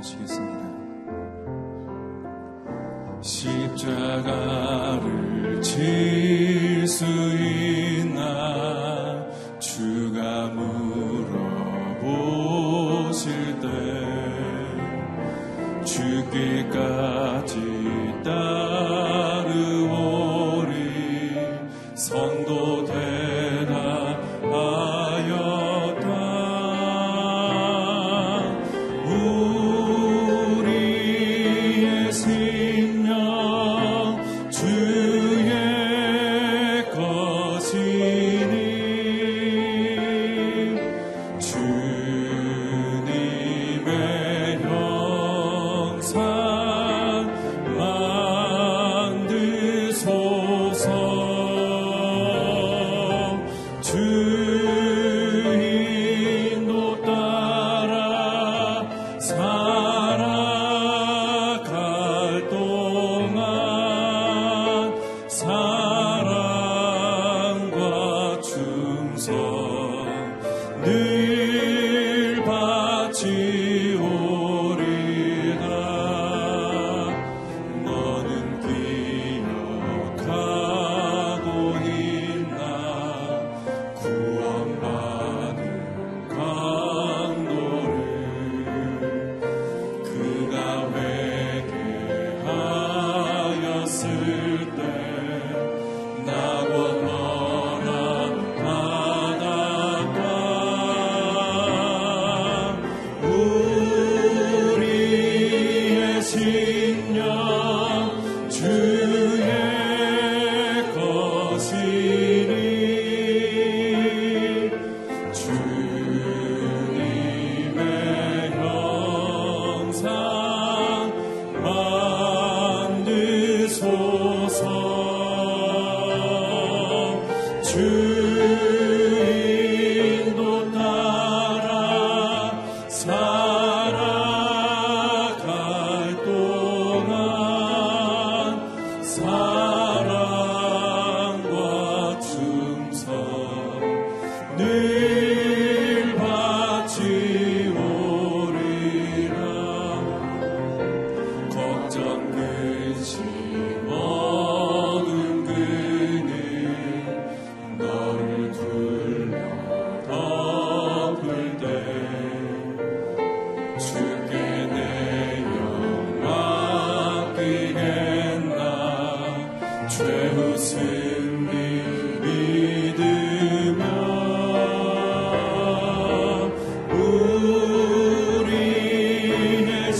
기도하시겠습니다. 십자가를 지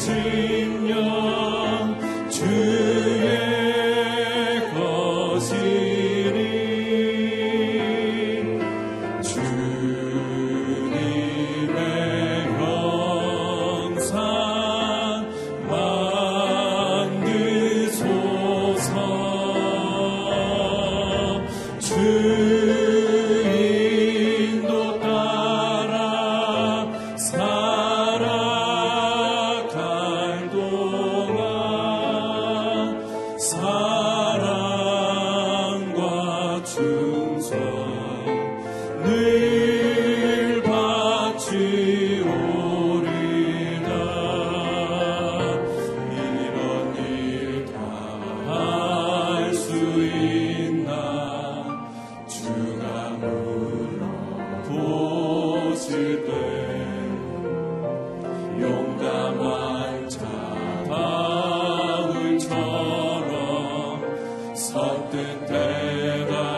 see. stop in terra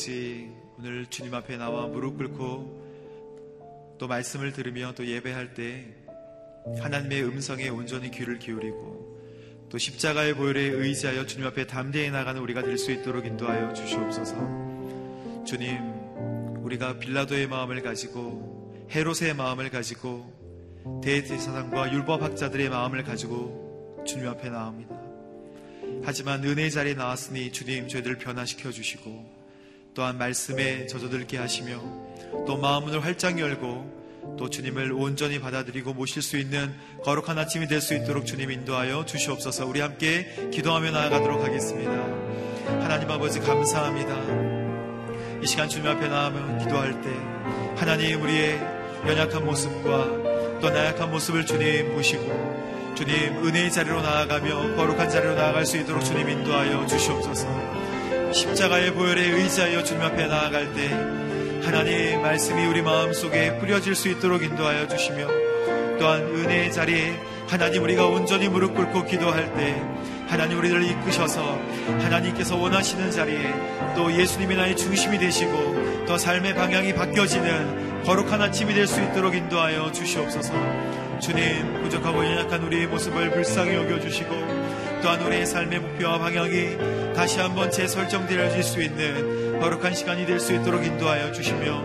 아버지 오늘 주님 앞에 나와 무릎 꿇고 또 말씀을 들으며 또 예배할 때 하나님의 음성에 온전히 귀를 기울이고 또 십자가의 보혈에 의지하여 주님 앞에 담대히 나가는 우리가 될 수 있도록 인도하여 주시옵소서. 주님, 우리가 빌라도의 마음을 가지고 헤롯의 마음을 가지고 대제사장과 율법학자들의 마음을 가지고 주님 앞에 나옵니다. 하지만 은혜의 자리에 나왔으니 주님 저희들을 변화시켜 주시고 또한 말씀에 젖어들게 하시며 또 마음문을 활짝 열고 또 주님을 온전히 받아들이고 모실 수 있는 거룩한 아침이 될 수 있도록 주님 인도하여 주시옵소서 우리 함께 기도하며 나아가도록 하겠습니다. 하나님 아버지 감사합니다. 이 시간 주님 앞에 나아면 기도할 때 하나님 우리의 연약한 모습과 또 나약한 모습을 주님 보시고 주님 은혜의 자리로 나아가며 거룩한 자리로 나아갈 수 있도록 주님 인도하여 주시옵소서 십자가의 보혈에 의지하여 주님 앞에 나아갈 때 하나님 말씀이 우리 마음속에 뿌려질 수 있도록 인도하여 주시며 또한 은혜의 자리에 하나님 우리가 온전히 무릎 꿇고 기도할 때 하나님 우리를 이끄셔서 하나님께서 원하시는 자리에 또 예수님이 나의 중심이 되시고 또 삶의 방향이 바뀌어지는 거룩한 아침이 될 수 있도록 인도하여 주시옵소서 주님 부족하고 연약한 우리의 모습을 불쌍히 여겨주시고 또한 우리의 삶의 목표와 방향이 다시 한번 재설정되어질 수 있는 거룩한 시간이 될 수 있도록 인도하여 주시며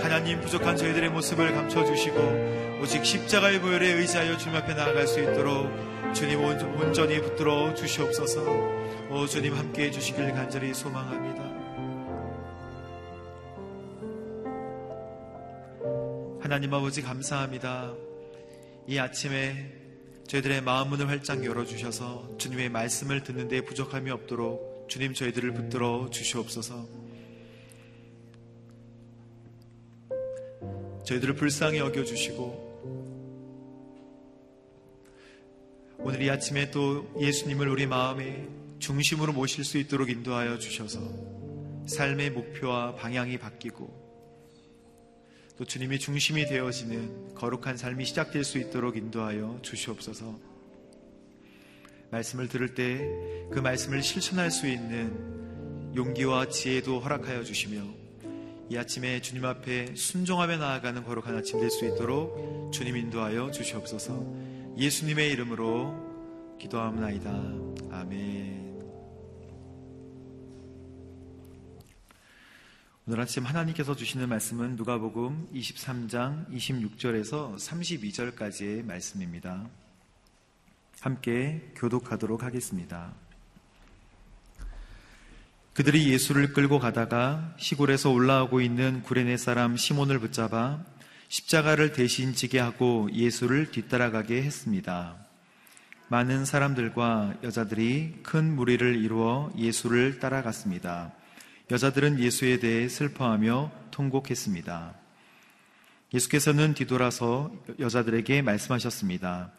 하나님 부족한 저희들의 모습을 감춰주시고 오직 십자가의 보혈에 의지하여 주님 앞에 나아갈 수 있도록 주님 온- 온전히 붙들어 주시옵소서. 오 주님 함께 해 주시길 간절히 소망합니다. 하나님 아버지 감사합니다 이 아침에 저희들의 마음 문을 활짝 열어주셔서 주님의 말씀을 듣는 데 부족함이 없도록 주님 저희들을 붙들어 주시옵소서. 저희들을 불쌍히 여겨주시고 오늘 이 아침에 또 예수님을 우리 마음의 중심으로 모실 수 있도록 인도하여 주셔서 삶의 목표와 방향이 바뀌고 또 주님이 중심이 되어지는 거룩한 삶이 시작될 수 있도록 인도하여 주시옵소서. 말씀을 들을 때 그 말씀을 실천할 수 있는 용기와 지혜도 허락하여 주시며 이 아침에 주님 앞에 순종하며 나아가는 거룩한 아침 될 수 있도록 주님 인도하여 주시옵소서. 예수님의 이름으로 기도합나이다. 아멘. 오늘 아침 하나님께서 주시는 말씀은 누가복음 23장 26절에서 32절까지의 말씀입니다. 함께 교독하도록 하겠습니다. 그들이 예수를 끌고 가다가 시골에서 올라오고 있는 구레네 사람 시몬을 붙잡아 십자가를 대신 지게 하고 예수를 뒤따라가게 했습니다. 많은 사람들과 여자들이 큰 무리를 이루어 예수를 따라갔습니다. 여자들은 예수에 대해 슬퍼하며 통곡했습니다. 예수께서는 뒤돌아서 여자들에게 말씀하셨습니다.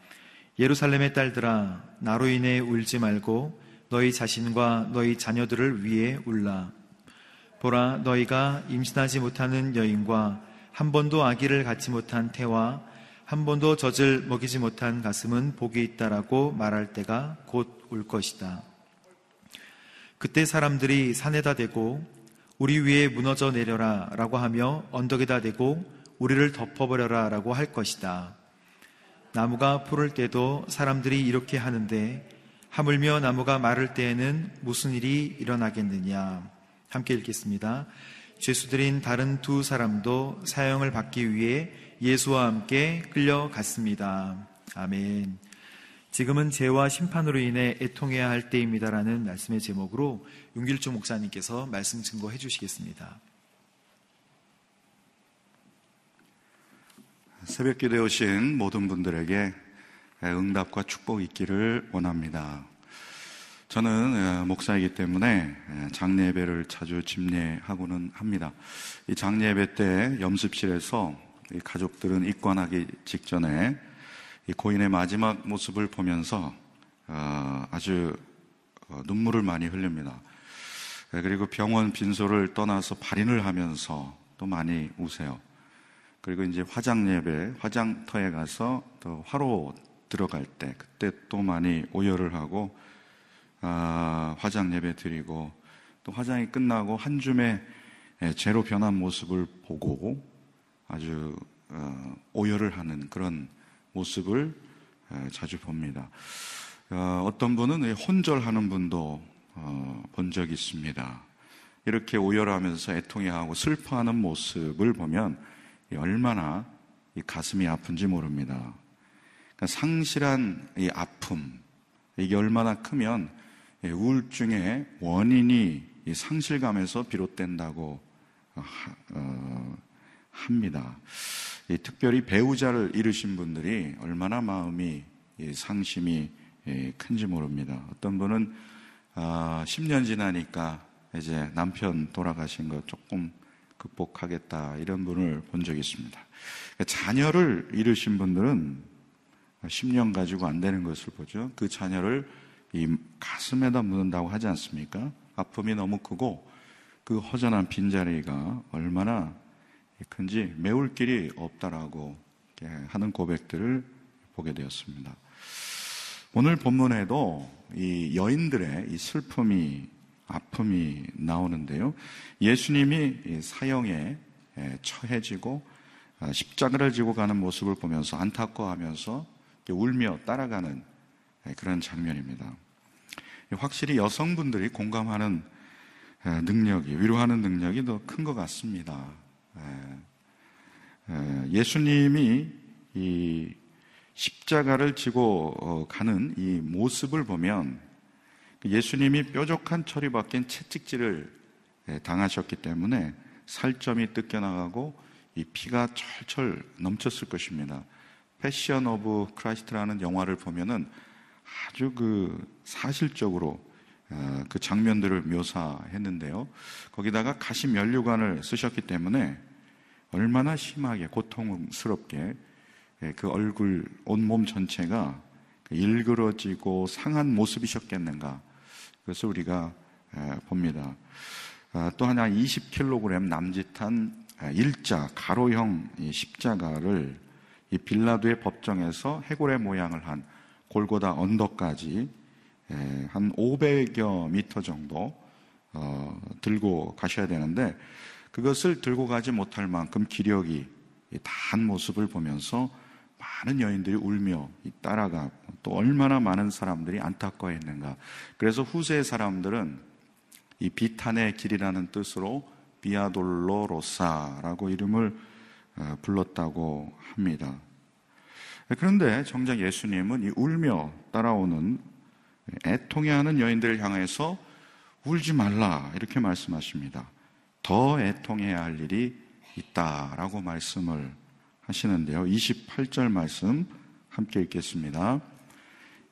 예루살렘의 딸들아, 나로 인해 울지 말고 너희 자신과 너희 자녀들을 위해 울라. 보라, 너희가 임신하지 못하는 여인과 한 번도 아기를 갖지 못한 태와 한 번도 젖을 먹이지 못한 가슴은 복이 있다라고 말할 때가 곧 올 것이다. 그때 사람들이 산에다 대고 우리 위에 무너져 내려라 라고 하며 언덕에다 대고 우리를 덮어버려라 라고 할 것이다. 나무가 푸를 때도 사람들이 이렇게 하는데 하물며 나무가 마를 때에는 무슨 일이 일어나겠느냐. 함께 읽겠습니다. 죄수들인 다른 두 사람도 사형을 받기 위해 예수와 함께 끌려갔습니다. 아멘. 지금은 죄와 심판으로 인해 애통해야 할 때입니다라는 말씀의 제목으로 윤길주 목사님께서 말씀 증거해 주시겠습니다. 새벽 기도에 오신 모든 분들에게 응답과 축복 있기를 원합니다. 저는 목사이기 때문에 장례 예배를 자주 집례하고는 합니다. 이 장례 예배 때 염습실에서 가족들은 입관하기 직전에 고인의 마지막 모습을 보면서 어, 아주 어, 눈물을 많이 흘립니다. 그리고 병원 빈소를 떠나서 발인을 하면서 또 많이 우세요. 그리고 이제 화장 예배, 화장터에 가서 또 화로 들어갈 때 그때 또 많이 오열을 하고 아, 화장 예배 드리고 또 화장이 끝나고 한 줌의 죄로 변한 모습을 보고 아주 어, 오열을 하는 그런 모습을 자주 봅니다. 어, 어떤 분은 혼절하는 분도 어, 본 적이 있습니다. 이렇게 오열하면서 애통해하고 슬퍼하는 모습을 보면 얼마나 가슴이 아픈지 모릅니다. 그러니까 상실한 이 아픔, 이게 얼마나 크면 우울증의 원인이 상실감에서 비롯된다고 합니다. 특별히 배우자를 잃으신 분들이 얼마나 마음이 상심이 큰지 모릅니다. 어떤 분은 10년 아, 지나니까 이제 남편 돌아가신 거 조금 극복하겠다 이런 분을 본 적이 있습니다. 그러니까 자녀를 잃으신 분들은 10년 가지고 안 되는 것을 보죠. 그 자녀를 이 가슴에다 묻는다고 하지 않습니까? 아픔이 너무 크고 그 허전한 빈자리가 얼마나 큰지 메울 길이 없다라고 하는 고백들을 보게 되었습니다. 오늘 본문에도 이 여인들의 이 슬픔이 아픔이 나오는데요. 예수님이 사형에 처해지고 아, 십자가를 지고 가는 모습을 보면서 안타까워하면서 울며 따라가는 그런 장면입니다. 확실히 여성분들이 공감하는 능력이 위로하는 능력이 더 큰 것 같습니다. 예수님이 이 십자가를 지고 어, 가는 이 모습을 보면 예수님이 뾰족한 처리 박힌 채찍질을 당하셨기 때문에 살점이 뜯겨나가고 이 피가 철철 넘쳤을 것입니다. Passion of Christ라는 영화를 보면은 아주 그 사실적으로 어, 그 장면들을 묘사했는데요. 거기다가 가시 면류관을 쓰셨기 때문에 얼마나 심하게 고통스럽게 예, 그 얼굴 온몸 전체가 일그러지고 상한 모습이셨겠는가 그것을 우리가 봅니다. 아, 또 하나 20kg 남짓한 일자 가로형 십자가를 이 빌라도의 법정에서 해골의 모양을 한 골고다 언덕까지 한 500여 미터 정도 어, 들고 가셔야 되는데 그것을 들고 가지 못할 만큼 기력이 다한 모습을 보면서 많은 여인들이 울며 따라가 또 얼마나 많은 사람들이 안타까워했는가. 그래서 후세의 사람들은 이 비탄의 길이라는 뜻으로 비아돌로로사라고 이름을 어, 불렀다고 합니다. 그런데 정작 예수님은 이 울며 따라오는 애통해하는 여인들을 향해서 울지 말라 이렇게 말씀하십니다. 더 애통해야 할 일이 있다라고 말씀을 하시는데요. 28절 말씀 함께 읽겠습니다.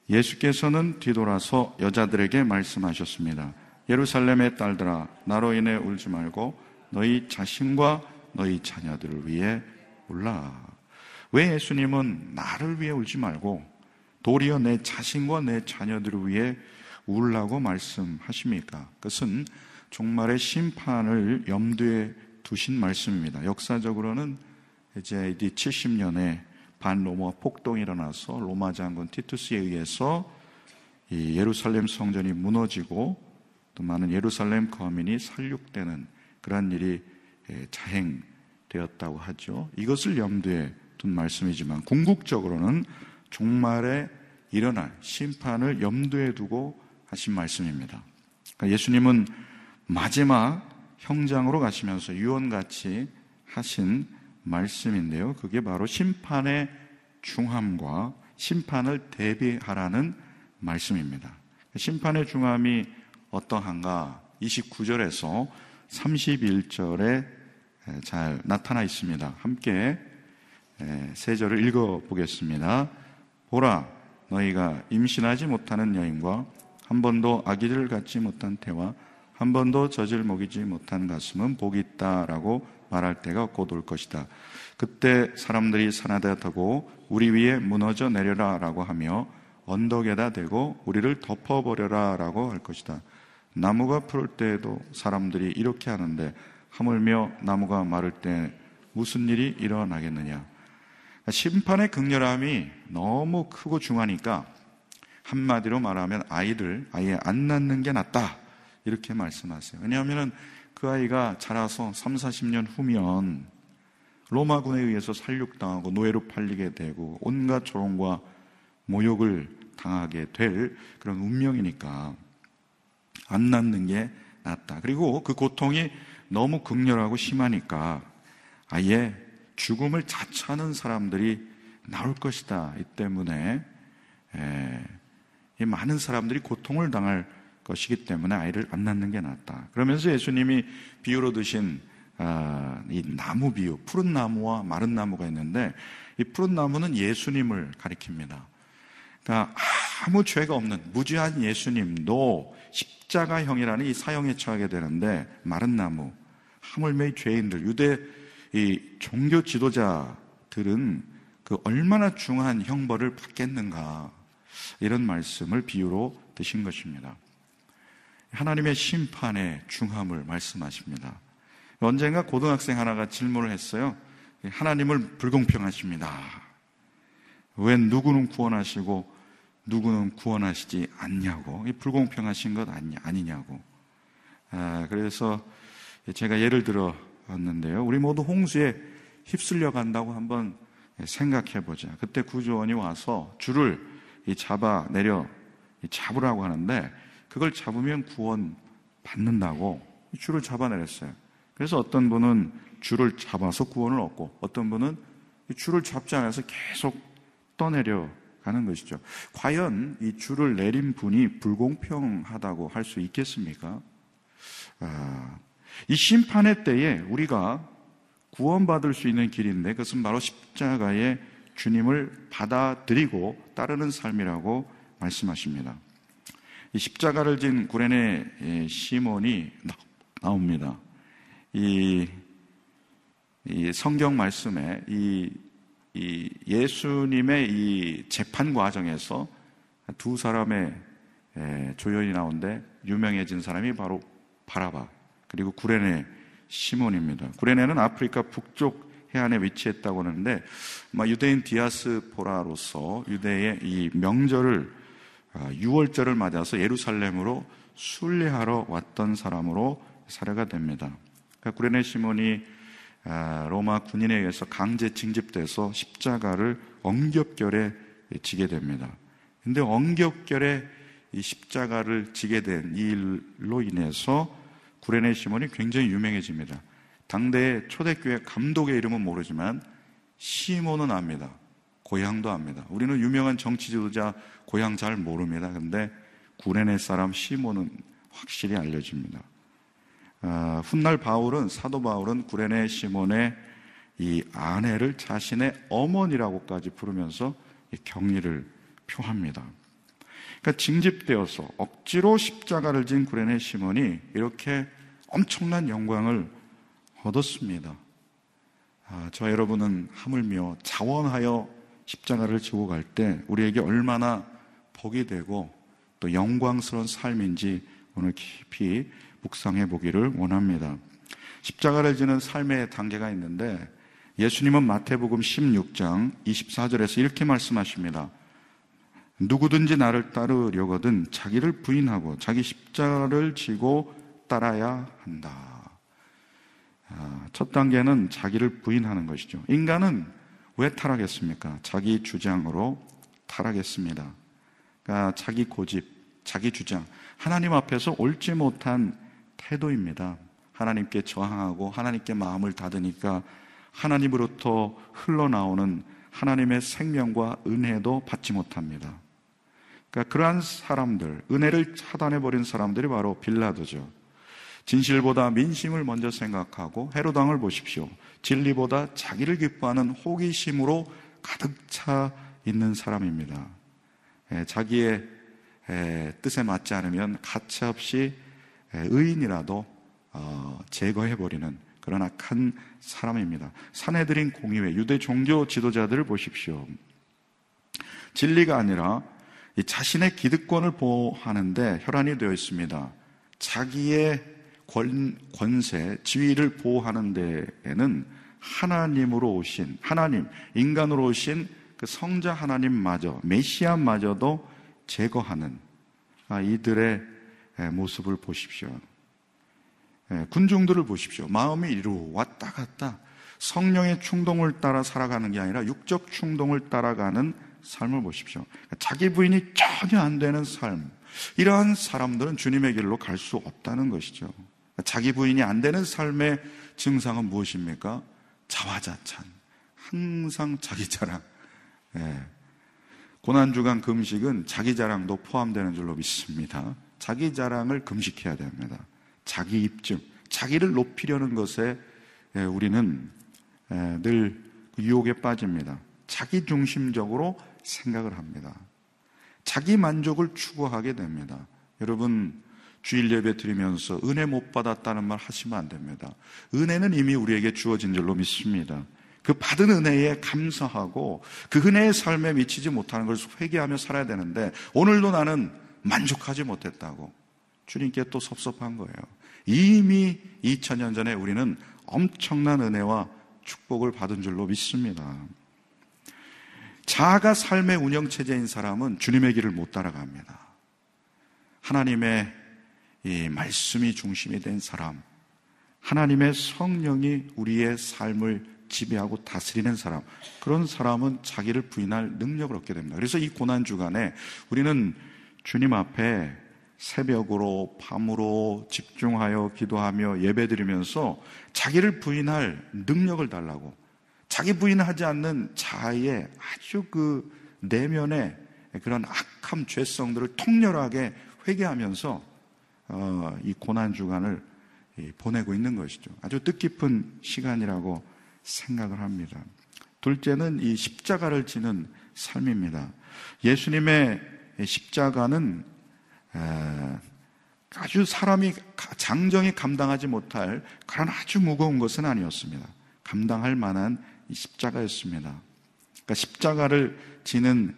예수께서는 뒤돌아서 여자들에게 말씀하셨습니다. 예루살렘의 딸들아, 나로 인해 울지 말고 너희 자신과 너희 자녀들을 위해 울라. 왜 예수님은 나를 위해 울지 말고 도리어 내 자신과 내 자녀들을 위해 울라고 말씀하십니까? 그것은 종말의 심판을 염두에 두신 말씀입니다. 역사적으로는 이제 AD 70년에 반로마 폭동이 일어나서 로마 장군 티투스에 의해서 이 예루살렘 성전이 무너지고 또 많은 예루살렘 거민이 살육되는 그러한 일이 예, 자행되었다고 하죠. 이것을 염두에 둔 말씀이지만 궁극적으로는 종말에 일어날 심판을 염두에 두고 하신 말씀입니다. 그러니까 예수님은 마지막 형장으로 가시면서 유언같이 하신 말씀인데요. 그게 바로 심판의 중함과 심판을 대비하라는 말씀입니다. 심판의 중함이 어떠한가? 29절에서 31절에 잘 나타나 있습니다. 함께 세 절을 읽어 보겠습니다. 보라, 너희가 임신하지 못하는 여인과 한 번도 아기를 갖지 못한 태와 한 번도 젖을 먹이지 못한 가슴은 복이 있다라고 말할 때가 곧 올 것이다. 그때 사람들이 타고 우리 위에 무너져 내려라라고 하며 언덕에다 대고 우리를 덮어버려라라고 할 것이다. 나무가 푸를 때에도 사람들이 이렇게 하는데 하물며 나무가 마를 때 무슨 일이 일어나겠느냐? 심판의 극렬함이 너무 크고 중하니까 한마디로 말하면 아이들 아예 안 낳는 게 낫다. 이렇게 말씀하세요. 왜냐하면 그 아이가 자라서 3, 40년 후면 로마군에 의해서 살육당하고 노예로 팔리게 되고 온갖 조롱과 모욕을 당하게 될 그런 운명이니까 안 낳는 게 낫다. 그리고 그 고통이 너무 극렬하고 심하니까 아예 죽음을 자처하는 사람들이 나올 것이다. 이 때문에 에, 많은 사람들이 고통을 당할 것이기 때문에 아이를 안 낳는 게 낫다. 그러면서 예수님이 비유로 드신 아, 이 나무 비유, 푸른 나무와 마른 나무가 있는데 이 푸른 나무는 예수님을 가리킵니다. 그러니까 아무 죄가 없는 무죄한 예수님도 십자가형이라는 이 사형에 처하게 되는데 마른 나무, 하물며 죄인들, 유대 이 종교 지도자들은 그 얼마나 중한 형벌을 받겠는가 이런 말씀을 비유로 드신 것입니다. 하나님의 심판의 중함을 말씀하십니다. 언젠가 고등학생 하나가 질문을 했어요. 하나님을 불공평하십니다. 왜 누구는 구원하시고 누구는 구원하시지 않냐고. 불공평하신 것 아니, 아니냐고. 아, 그래서 제가 예를 들 었는데요. 우리 모두 홍수에 휩쓸려 간다고 한번 생각해 보자. 그때 구조원이 와서 줄을 잡아 내려 잡으라고 하는데 그걸 잡으면 구원 받는다고 줄을 잡아내렸어요. 그래서 어떤 분은 줄을 잡아서 구원을 얻고 어떤 분은 줄을 잡지 않아서 계속 떠내려 가는 것이죠. 과연 이 줄을 내린 분이 불공평하다고 할 수 있겠습니까? 아, 이 심판의 때에 우리가 구원받을 수 있는 길인데 그것은 바로 십자가의 주님을 받아들이고 따르는 삶이라고 말씀하십니다. 이 십자가를 진 구레네 시몬이 나옵니다. 이, 이 성경 말씀에 이, 이 예수님의 이 재판 과정에서 두 사람의 조연이 나오는데 유명해진 사람이 바로 바라바 그리고 구레네 시몬입니다. 구레네는 아프리카 북쪽 해안에 위치했다고 하는데 유대인 디아스포라로서 유대의 이 명절을 6월절을 아, 맞아서 예루살렘으로 순례하러 왔던 사람으로 사례가 됩니다. 그러니까 구레네 시몬이 아, 로마 군인에 의해서 강제 징집돼서 십자가를 엉겹결에 지게 됩니다. 근데 엉겹결에 이 십자가를 지게 된 일로 인해서 구레네 시몬이 굉장히 유명해집니다. 당대의 초대교회 감독의 이름은 모르지만 시몬은 압니다. 고향도 압니다. 우리는 유명한 정치 지도자 고향 잘 모릅니다. 근데 구레네 사람 시몬은 확실히 알려집니다. 어, 훗날 바울은 사도 바울은 구레네 시몬의 이 아내를 자신의 어머니라고까지 부르면서 격리를 표합니다. 그러니까 징집되어서 억지로 십자가를 진 구레네 시몬이 이렇게 엄청난 영광을 얻었습니다. 아, 저 여러분은 하물며 자원하여 십자가를 지고 갈 때 우리에게 얼마나 복이 되고 또 영광스러운 삶인지 오늘 깊이 묵상해 보기를 원합니다. 십자가를 지는 삶의 단계가 있는데 예수님은 마태복음 16장 24절에서 이렇게 말씀하십니다. 누구든지 나를 따르려거든 자기를 부인하고 자기 십자가를 지고 따라야 한다. 아, 첫 단계는 자기를 부인하는 것이죠. 인간은 왜 타락했습니까? 자기 주장으로 타락했습니다. 그러니까 자기 고집, 자기 주장, 하나님 앞에서 옳지 못한 태도입니다. 하나님께 저항하고 하나님께 마음을 닫으니까 하나님으로부터 흘러나오는 하나님의 생명과 은혜도 받지 못합니다. 그러니까 그러한 사람들, 은혜를 차단해버린 사람들이 바로 빌라도죠. 진실보다 민심을 먼저 생각하고 헤로당을 보십시오. 진리보다 자기를 기뻐하는 호기심으로 가득 차 있는 사람입니다. 예, 자기의 예, 뜻에 맞지 않으면 가차없이 예, 의인이라도 어, 제거해버리는 그런 악한 사람입니다. 사내들인 공의회, 유대 종교 지도자들을 보십시오. 진리가 아니라 자신의 기득권을 보호하는데 혈안이 되어 있습니다. 자기의 권, 권세, 지위를 보호하는 데에는 하나님으로 오신, 하나님, 인간으로 오신 그 성자 하나님마저, 메시아마저도 제거하는 아, 이들의 모습을 보십시오. 군중들을 보십시오. 마음이 이루 왔다 갔다 성령의 충동을 따라 살아가는 게 아니라 육적 충동을 따라가는 삶을 보십시오. 그러니까 자기 부인이 전혀 안 되는 삶. 이러한 사람들은 주님의 길로 갈 수 없다는 것이죠. 그러니까 자기 부인이 안 되는 삶의 증상은 무엇입니까? 자화자찬. 항상 자기 자랑. 예. 고난주간 금식은 자기 자랑도 포함되는 줄로 믿습니다. 자기 자랑을 금식해야 됩니다. 자기 입증, 자기를 높이려는 것에 예, 우리는 예, 늘그 유혹에 빠집니다. 자기 중심적으로 생각을 합니다. 자기 만족을 추구하게 됩니다. 여러분, 주일 예배 드리면서 은혜 못 받았다는 말 하시면 안 됩니다. 은혜는 이미 우리에게 주어진 줄로 믿습니다. 그 받은 은혜에 감사하고 그 은혜의 삶에 미치지 못하는 것을 회개하며 살아야 되는데 오늘도 나는 만족하지 못했다고 주님께 또 섭섭한 거예요. 이미 2000년 전에 우리는 엄청난 은혜와 축복을 받은 줄로 믿습니다. 자아가 삶의 운영체제인 사람은 주님의 길을 못 따라갑니다. 하나님의 이 말씀이 중심이 된 사람, 하나님의 성령이 우리의 삶을 지배하고 다스리는 사람, 그런 사람은 자기를 부인할 능력을 얻게 됩니다. 그래서 이 고난주간에 우리는 주님 앞에 새벽으로, 밤으로 집중하여 기도하며 예배 드리면서 자기를 부인할 능력을 달라고 자기 부인하지 않는 자아의 아주 그 내면의 그런 악함, 죄성들을 통렬하게 회개하면서 어, 이 고난 주간을 보내고 있는 것이죠. 아주 뜻깊은 시간이라고 생각을 합니다. 둘째는 이 십자가를 지는 삶입니다. 예수님의 십자가는 아주 사람이 장정이 감당하지 못할 그런 아주 무거운 것은 아니었습니다. 감당할 만한 십자가였습니다. 그러니까 십자가를 지는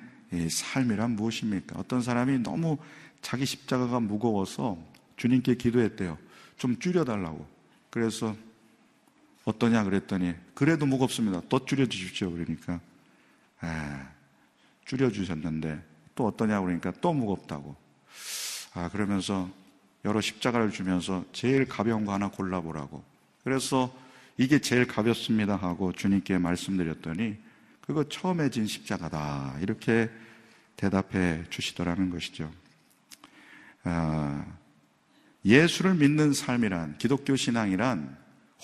삶이란 무엇입니까? 어떤 사람이 너무 자기 십자가가 무거워서 주님께 기도했대요. 좀 줄여달라고. 그래서 어떠냐 그랬더니 그래도 무겁습니다. 더 줄여주십시오. 그러니까 에, 줄여주셨는데 또 어떠냐 그러니까 또 무겁다고. 아 그러면서 여러 십자가를 주면서 제일 가벼운 거 하나 골라보라고. 그래서 이게 제일 가볍습니다 하고 주님께 말씀드렸더니 그거 처음에 진 십자가다. 이렇게 대답해 주시더라는 것이죠. 아, 예수를 믿는 삶이란 기독교 신앙이란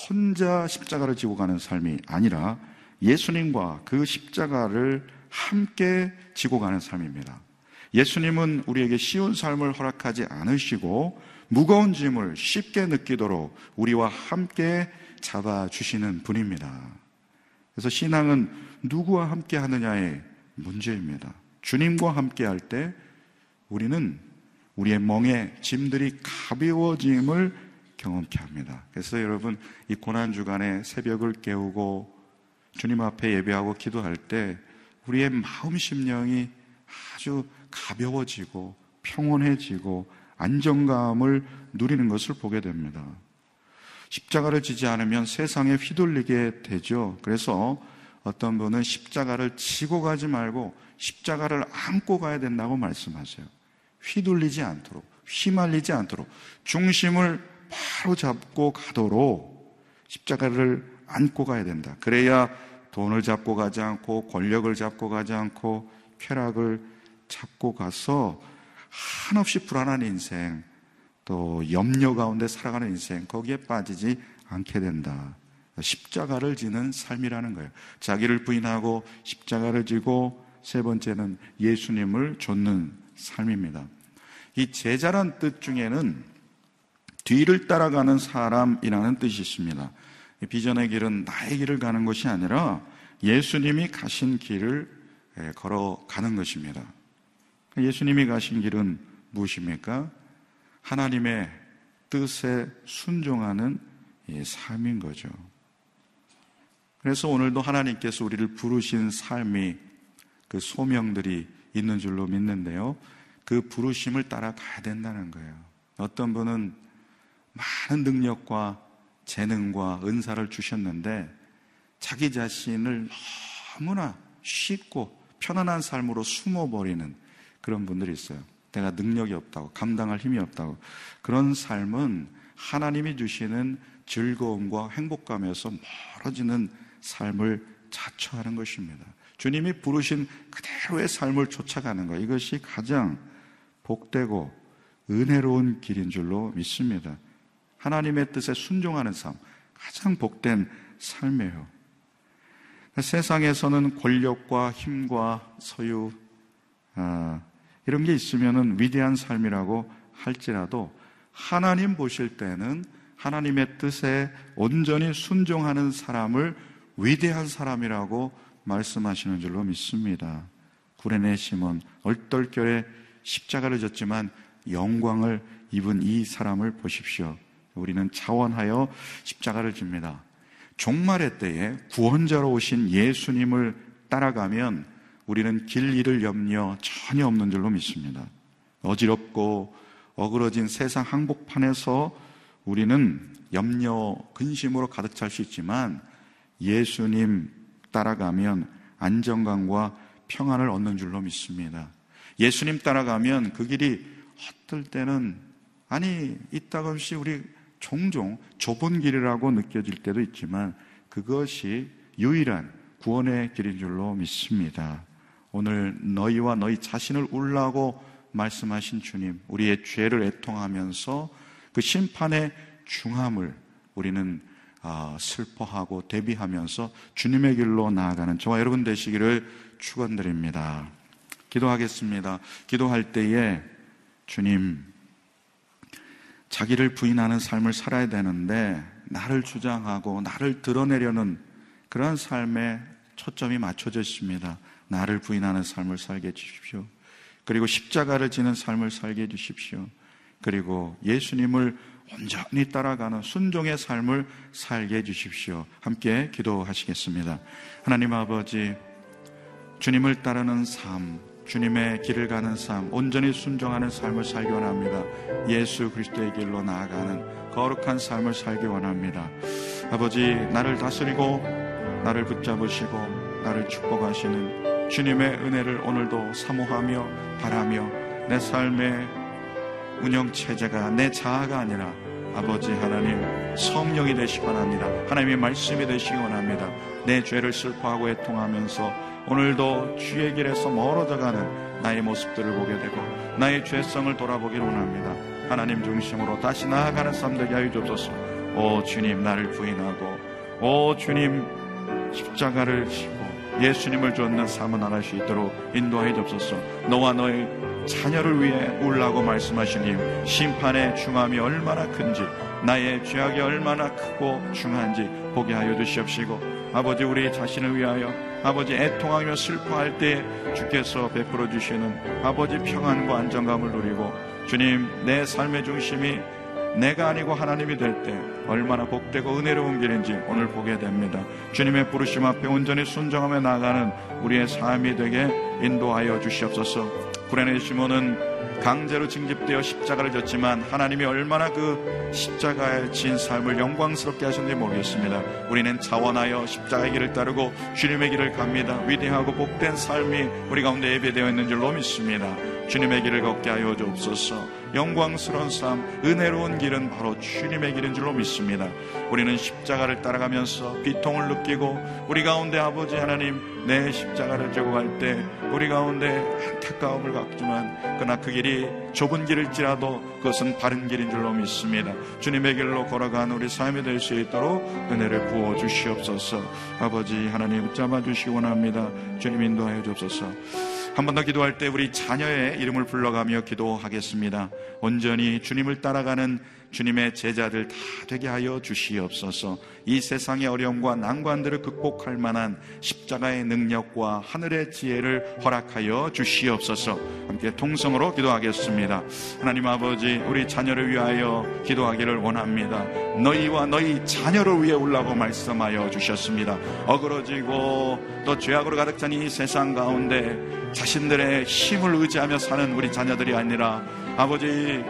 혼자 십자가를 지고 가는 삶이 아니라 예수님과 그 십자가를 함께 지고 가는 삶입니다. 예수님은 우리에게 쉬운 삶을 허락하지 않으시고 무거운 짐을 쉽게 느끼도록 우리와 함께 잡아주시는 분입니다. 그래서 신앙은 누구와 함께 하느냐의 문제입니다. 주님과 함께 할 때 우리는 우리의 멍에 짐들이 가벼워짐을 경험케 합니다. 그래서 여러분 이 고난 주간에 새벽을 깨우고 주님 앞에 예배하고 기도할 때 우리의 마음 심령이 아주 가벼워지고 평온해지고 안정감을 누리는 것을 보게 됩니다. 십자가를 지지 않으면 세상에 휘둘리게 되죠. 그래서 어떤 분은 십자가를 지고 가지 말고 십자가를 안고 가야 된다고 말씀하세요. 휘둘리지 않도록, 휘말리지 않도록, 중심을 바로 잡고 가도록 십자가를 안고 가야 된다. 그래야 돈을 잡고 가지 않고, 권력을 잡고 가지 않고, 쾌락을 잡고 가서 한없이 불안한 인생, 또 염려 가운데 살아가는 인생 거기에 빠지지 않게 된다. 십자가를 지는 삶이라는 거예요. 자기를 부인하고 십자가를 지고 세 번째는 예수님을 좇는 삶입니다. 이 제자란 뜻 중에는 뒤를 따라가는 사람이라는 뜻이 있습니다. 비전의 길은 나의 길을 가는 것이 아니라 예수님이 가신 길을 걸어가는 것입니다. 예수님이 가신 길은 무엇입니까? 하나님의 뜻에 순종하는 삶인 거죠. 그래서 오늘도 하나님께서 우리를 부르신 삶이 그 소명들이 있는 줄로 믿는데요. 그 부르심을 따라가야 된다는 거예요. 어떤 분은 많은 능력과 재능과 은사를 주셨는데 자기 자신을 너무나 쉽고 편안한 삶으로 숨어버리는 그런 분들이 있어요. 내가 능력이 없다고, 감당할 힘이 없다고. 그런 삶은 하나님이 주시는 즐거움과 행복감에서 멀어지는 삶을 자처하는 것입니다. 주님이 부르신 그대로의 삶을 쫓아가는 것. 이것이 가장 복되고 은혜로운 길인 줄로 믿습니다. 하나님의 뜻에 순종하는 삶. 가장 복된 삶이에요. 세상에서는 권력과 힘과 소유, 아, 이런 게 있으면 위대한 삶이라고 할지라도 하나님 보실 때는 하나님의 뜻에 온전히 순종하는 사람을 위대한 사람이라고 말씀하시는 줄로 믿습니다. 구레네 시몬 얼떨결에 십자가를 졌지만 영광을 입은 이 사람을 보십시오. 우리는 자원하여 십자가를 집니다. 종말의 때에 구원자로 오신 예수님을 따라가면 우리는 길 잃을 염려 전혀 없는 줄로 믿습니다. 어지럽고 어그러진 세상 항복판에서 우리는 염려, 근심으로 가득 찰 수 있지만 예수님 따라가면 안정감과 평안을 얻는 줄로 믿습니다. 예수님 따라가면 그 길이 헛들 때는 아니 이따금씩 우리 종종 좁은 길이라고 느껴질 때도 있지만 그것이 유일한 구원의 길인 줄로 믿습니다. 오늘 너희와 너희 자신을 울라고 말씀하신 주님, 우리의 죄를 애통하면서 그 심판의 중함을 우리는 아, 슬퍼하고 대비하면서 주님의 길로 나아가는 저와 여러분 되시기를 축원드립니다. 기도하겠습니다. 기도할 때에 주님 자기를 부인하는 삶을 살아야 되는데 나를 주장하고 나를 드러내려는 그런 삶에 초점이 맞춰져 있습니다. 나를 부인하는 삶을 살게 해주십시오. 그리고 십자가를 지는 삶을 살게 해주십시오. 그리고 예수님을 온전히 따라가는 순종의 삶을 살게 해주십시오. 함께 기도하시겠습니다. 하나님 아버지, 주님을 따르는 삶, 주님의 길을 가는 삶, 온전히 순종하는 삶을 살기 원합니다. 예수 그리스도의 길로 나아가는 거룩한 삶을 살기 원합니다. 아버지, 나를 다스리고, 나를 붙잡으시고, 나를 축복하시는 주님의 은혜를 오늘도 사모하며 바라며 내 삶의 운영 체제가 내 자아가 아니라 아버지 하나님 성령이 되시기 원합니다. 하나님의 말씀이 되시기 원합니다. 내 죄를 슬퍼하고 애통하면서 오늘도 주의 길에서 멀어져가는 나의 모습들을 보게 되고 나의 죄성을 돌아보기를 원합니다. 하나님 중심으로 다시 나아가는 삶 되게 하여 주옵소서. 오 주님 나를 부인하고 오 주님 십자가를 예수님을 쫓는 삶을 나갈 수 있도록 인도하여 주옵소서. 너와 너의 자녀를 위해 울라고 말씀하시님 심판의 중함이 얼마나 큰지 나의 죄악이 얼마나 크고 중한지 보게 하여 주시옵시고 아버지 우리 자신을 위하여 아버지 애통하며 슬퍼할 때 주께서 베풀어 주시는 아버지 평안과 안정감을 누리고 주님 내 삶의 중심이 내가 아니고 하나님이 될 때 얼마나 복되고 은혜로운 길인지 오늘 보게 됩니다. 주님의 부르심 앞에 온전히 순종하며 나가는 우리의 삶이 되게 인도하여 주시옵소서. 구레네 시몬은 강제로 징집되어 십자가를 졌지만 하나님이 얼마나 그 십자가에 진 삶을 영광스럽게 하셨는지 모르겠습니다. 우리는 자원하여 십자가의 길을 따르고 주님의 길을 갑니다. 위대하고 복된 삶이 우리 가운데 예배되어 있는 줄로 믿습니다. 주님의 길을 걷게 하여 주옵소서. 영광스러운 삶, 은혜로운 길은 바로 주님의 길인 줄로 믿습니다. 우리는 십자가를 따라가면서 비통을 느끼고 우리 가운데 아버지 하나님 내 십자가를 지고 갈 때 우리 가운데 안타까움을 갖지만 그러나 그 길이 좁은 길일지라도 그것은 바른 길인 줄로 믿습니다. 주님의 길로 걸어가는 우리 삶이 될 수 있도록 은혜를 부어 주시옵소서. 아버지 하나님 붙잡아 주시기 원합니다. 주님 인도하여 주옵소서. 한 번 더 기도할 때 우리 자녀의 이름을 불러가며 기도하겠습니다. 온전히 주님을 따라가는 주님의 제자들 다 되게 하여 주시옵소서. 이 세상의 어려움과 난관들을 극복할 만한 십자가의 능력과 하늘의 지혜를 허락하여 주시옵소서. 함께 통성으로 기도하겠습니다. 하나님 아버지, 우리 자녀를 위하여 기도하기를 원합니다. 너희와 너희 자녀를 위해 울라고 말씀하여 주셨습니다. 어그러지고 또 죄악으로 가득 찬 이 세상 가운데 자신들의 힘을 의지하며 사는 우리 자녀들이 아니라 아버지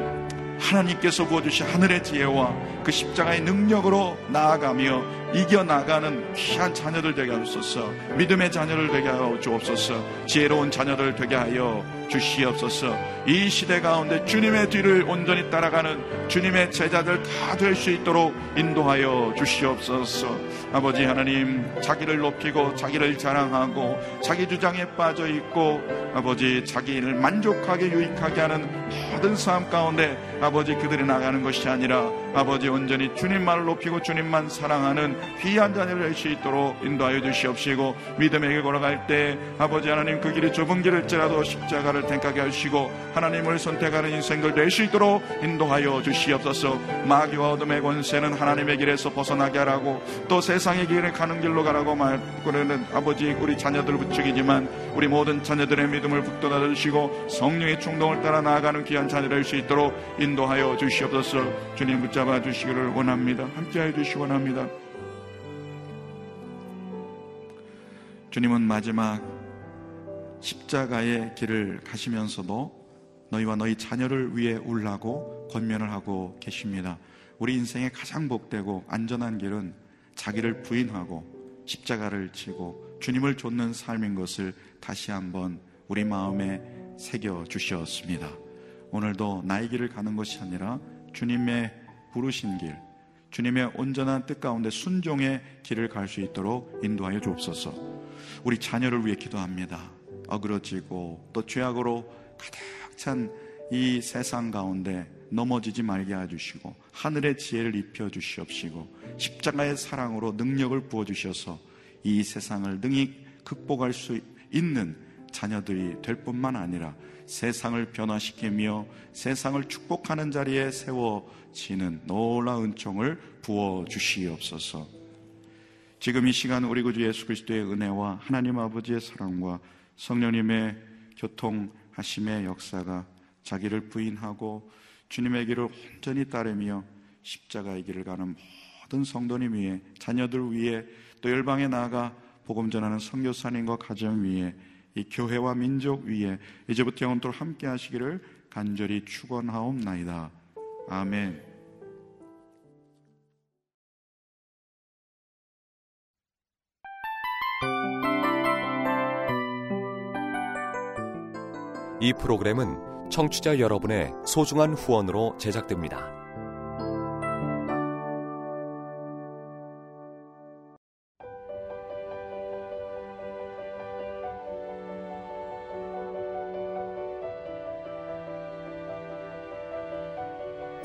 하나님께서 부어주신 하늘의 지혜와 그 십자가의 능력으로 나아가며 이겨나가는 귀한 자녀들 되게 하옵소서 믿음의 자녀를 되게 하여 주옵소서 지혜로운 자녀들 되게 하여 주시옵소서. 이 시대 가운데 주님의 뒤를 온전히 따라가는 주님의 제자들 다 될 수 있도록 인도하여 주시옵소서. 아버지 하나님 자기를 높이고 자기를 자랑하고 자기 주장에 빠져 있고 아버지 자기를 만족하게 유익하게 하는 모든 삶 가운데 아버지 그들이 나가는 것이 아니라 아버지 온전히 주님만을 높이고 주님만 사랑하는 귀한 자녀를 될수 있도록 인도하여 주시옵시고 믿음의 길 걸어갈 때 아버지 하나님 그 길이 좁은 길일지라도 십자가를 택하게 하시고 하나님을 선택하는 인생들 될수 있도록 인도하여 주시옵소서. 마귀와 어둠의 권세는 하나님의 길에서 벗어나게 하라고 또 세상의 길을 가는 길로 가라고 말그러는 아버지 우리 자녀들 부축이지만 우리 모든 자녀들의 믿음을 북돋아 주시고 성령의 충동을 따라 나아가는 귀한 자녀 될수 있도록 인도하여 주시옵소서. 주님 붙잡 아 주시기를 원합니다 함께하여 주시기 원합니다 주님은 마지막 십자가의 길을 가시면서도 너희와 너희 자녀를 위해 울라고 권면을 하고 계십니다. 우리 인생의 가장 복되고 안전한 길은 자기를 부인하고 십자가를 지고 주님을 좇는 삶인 것을 다시 한번 우리 마음에 새겨 주셨습니다. 오늘도 나의 길을 가는 것이 아니라 주님의 부르신 길, 주님의 온전한 뜻 가운데 순종의 길을 갈 수 있도록 인도하여 주옵소서. 우리 자녀를 위해 기도합니다. 어그러지고 또 죄악으로 가득 찬 이 세상 가운데 넘어지지 말게 해주시고 하늘의 지혜를 입혀 주시옵시고 십자가의 사랑으로 능력을 부어 주셔서 이 세상을 능히 극복할 수 있는 자녀들이 될 뿐만 아니라 세상을 변화시키며 세상을 축복하는 자리에 세워지는 놀라운 은총을 부어 주시옵소서. 지금 이 시간 우리 구주 예수 그리스도의 은혜와 하나님 아버지의 사랑과 성령님의 교통하심의 역사가 자기를 부인하고 주님의 길을 온전히 따르며 십자가의 길을 가는 모든 성도님 위해 자녀들 위해 또 열방에 나아가 복음 전하는 선교사님과 가정 위에 이 교회와 민족 위에 이제부터 영원토록 함께 하시기를 간절히 축원하옵나이다. 아멘. 이 프로그램은 청취자 여러분의 소중한 후원으로 제작됩니다.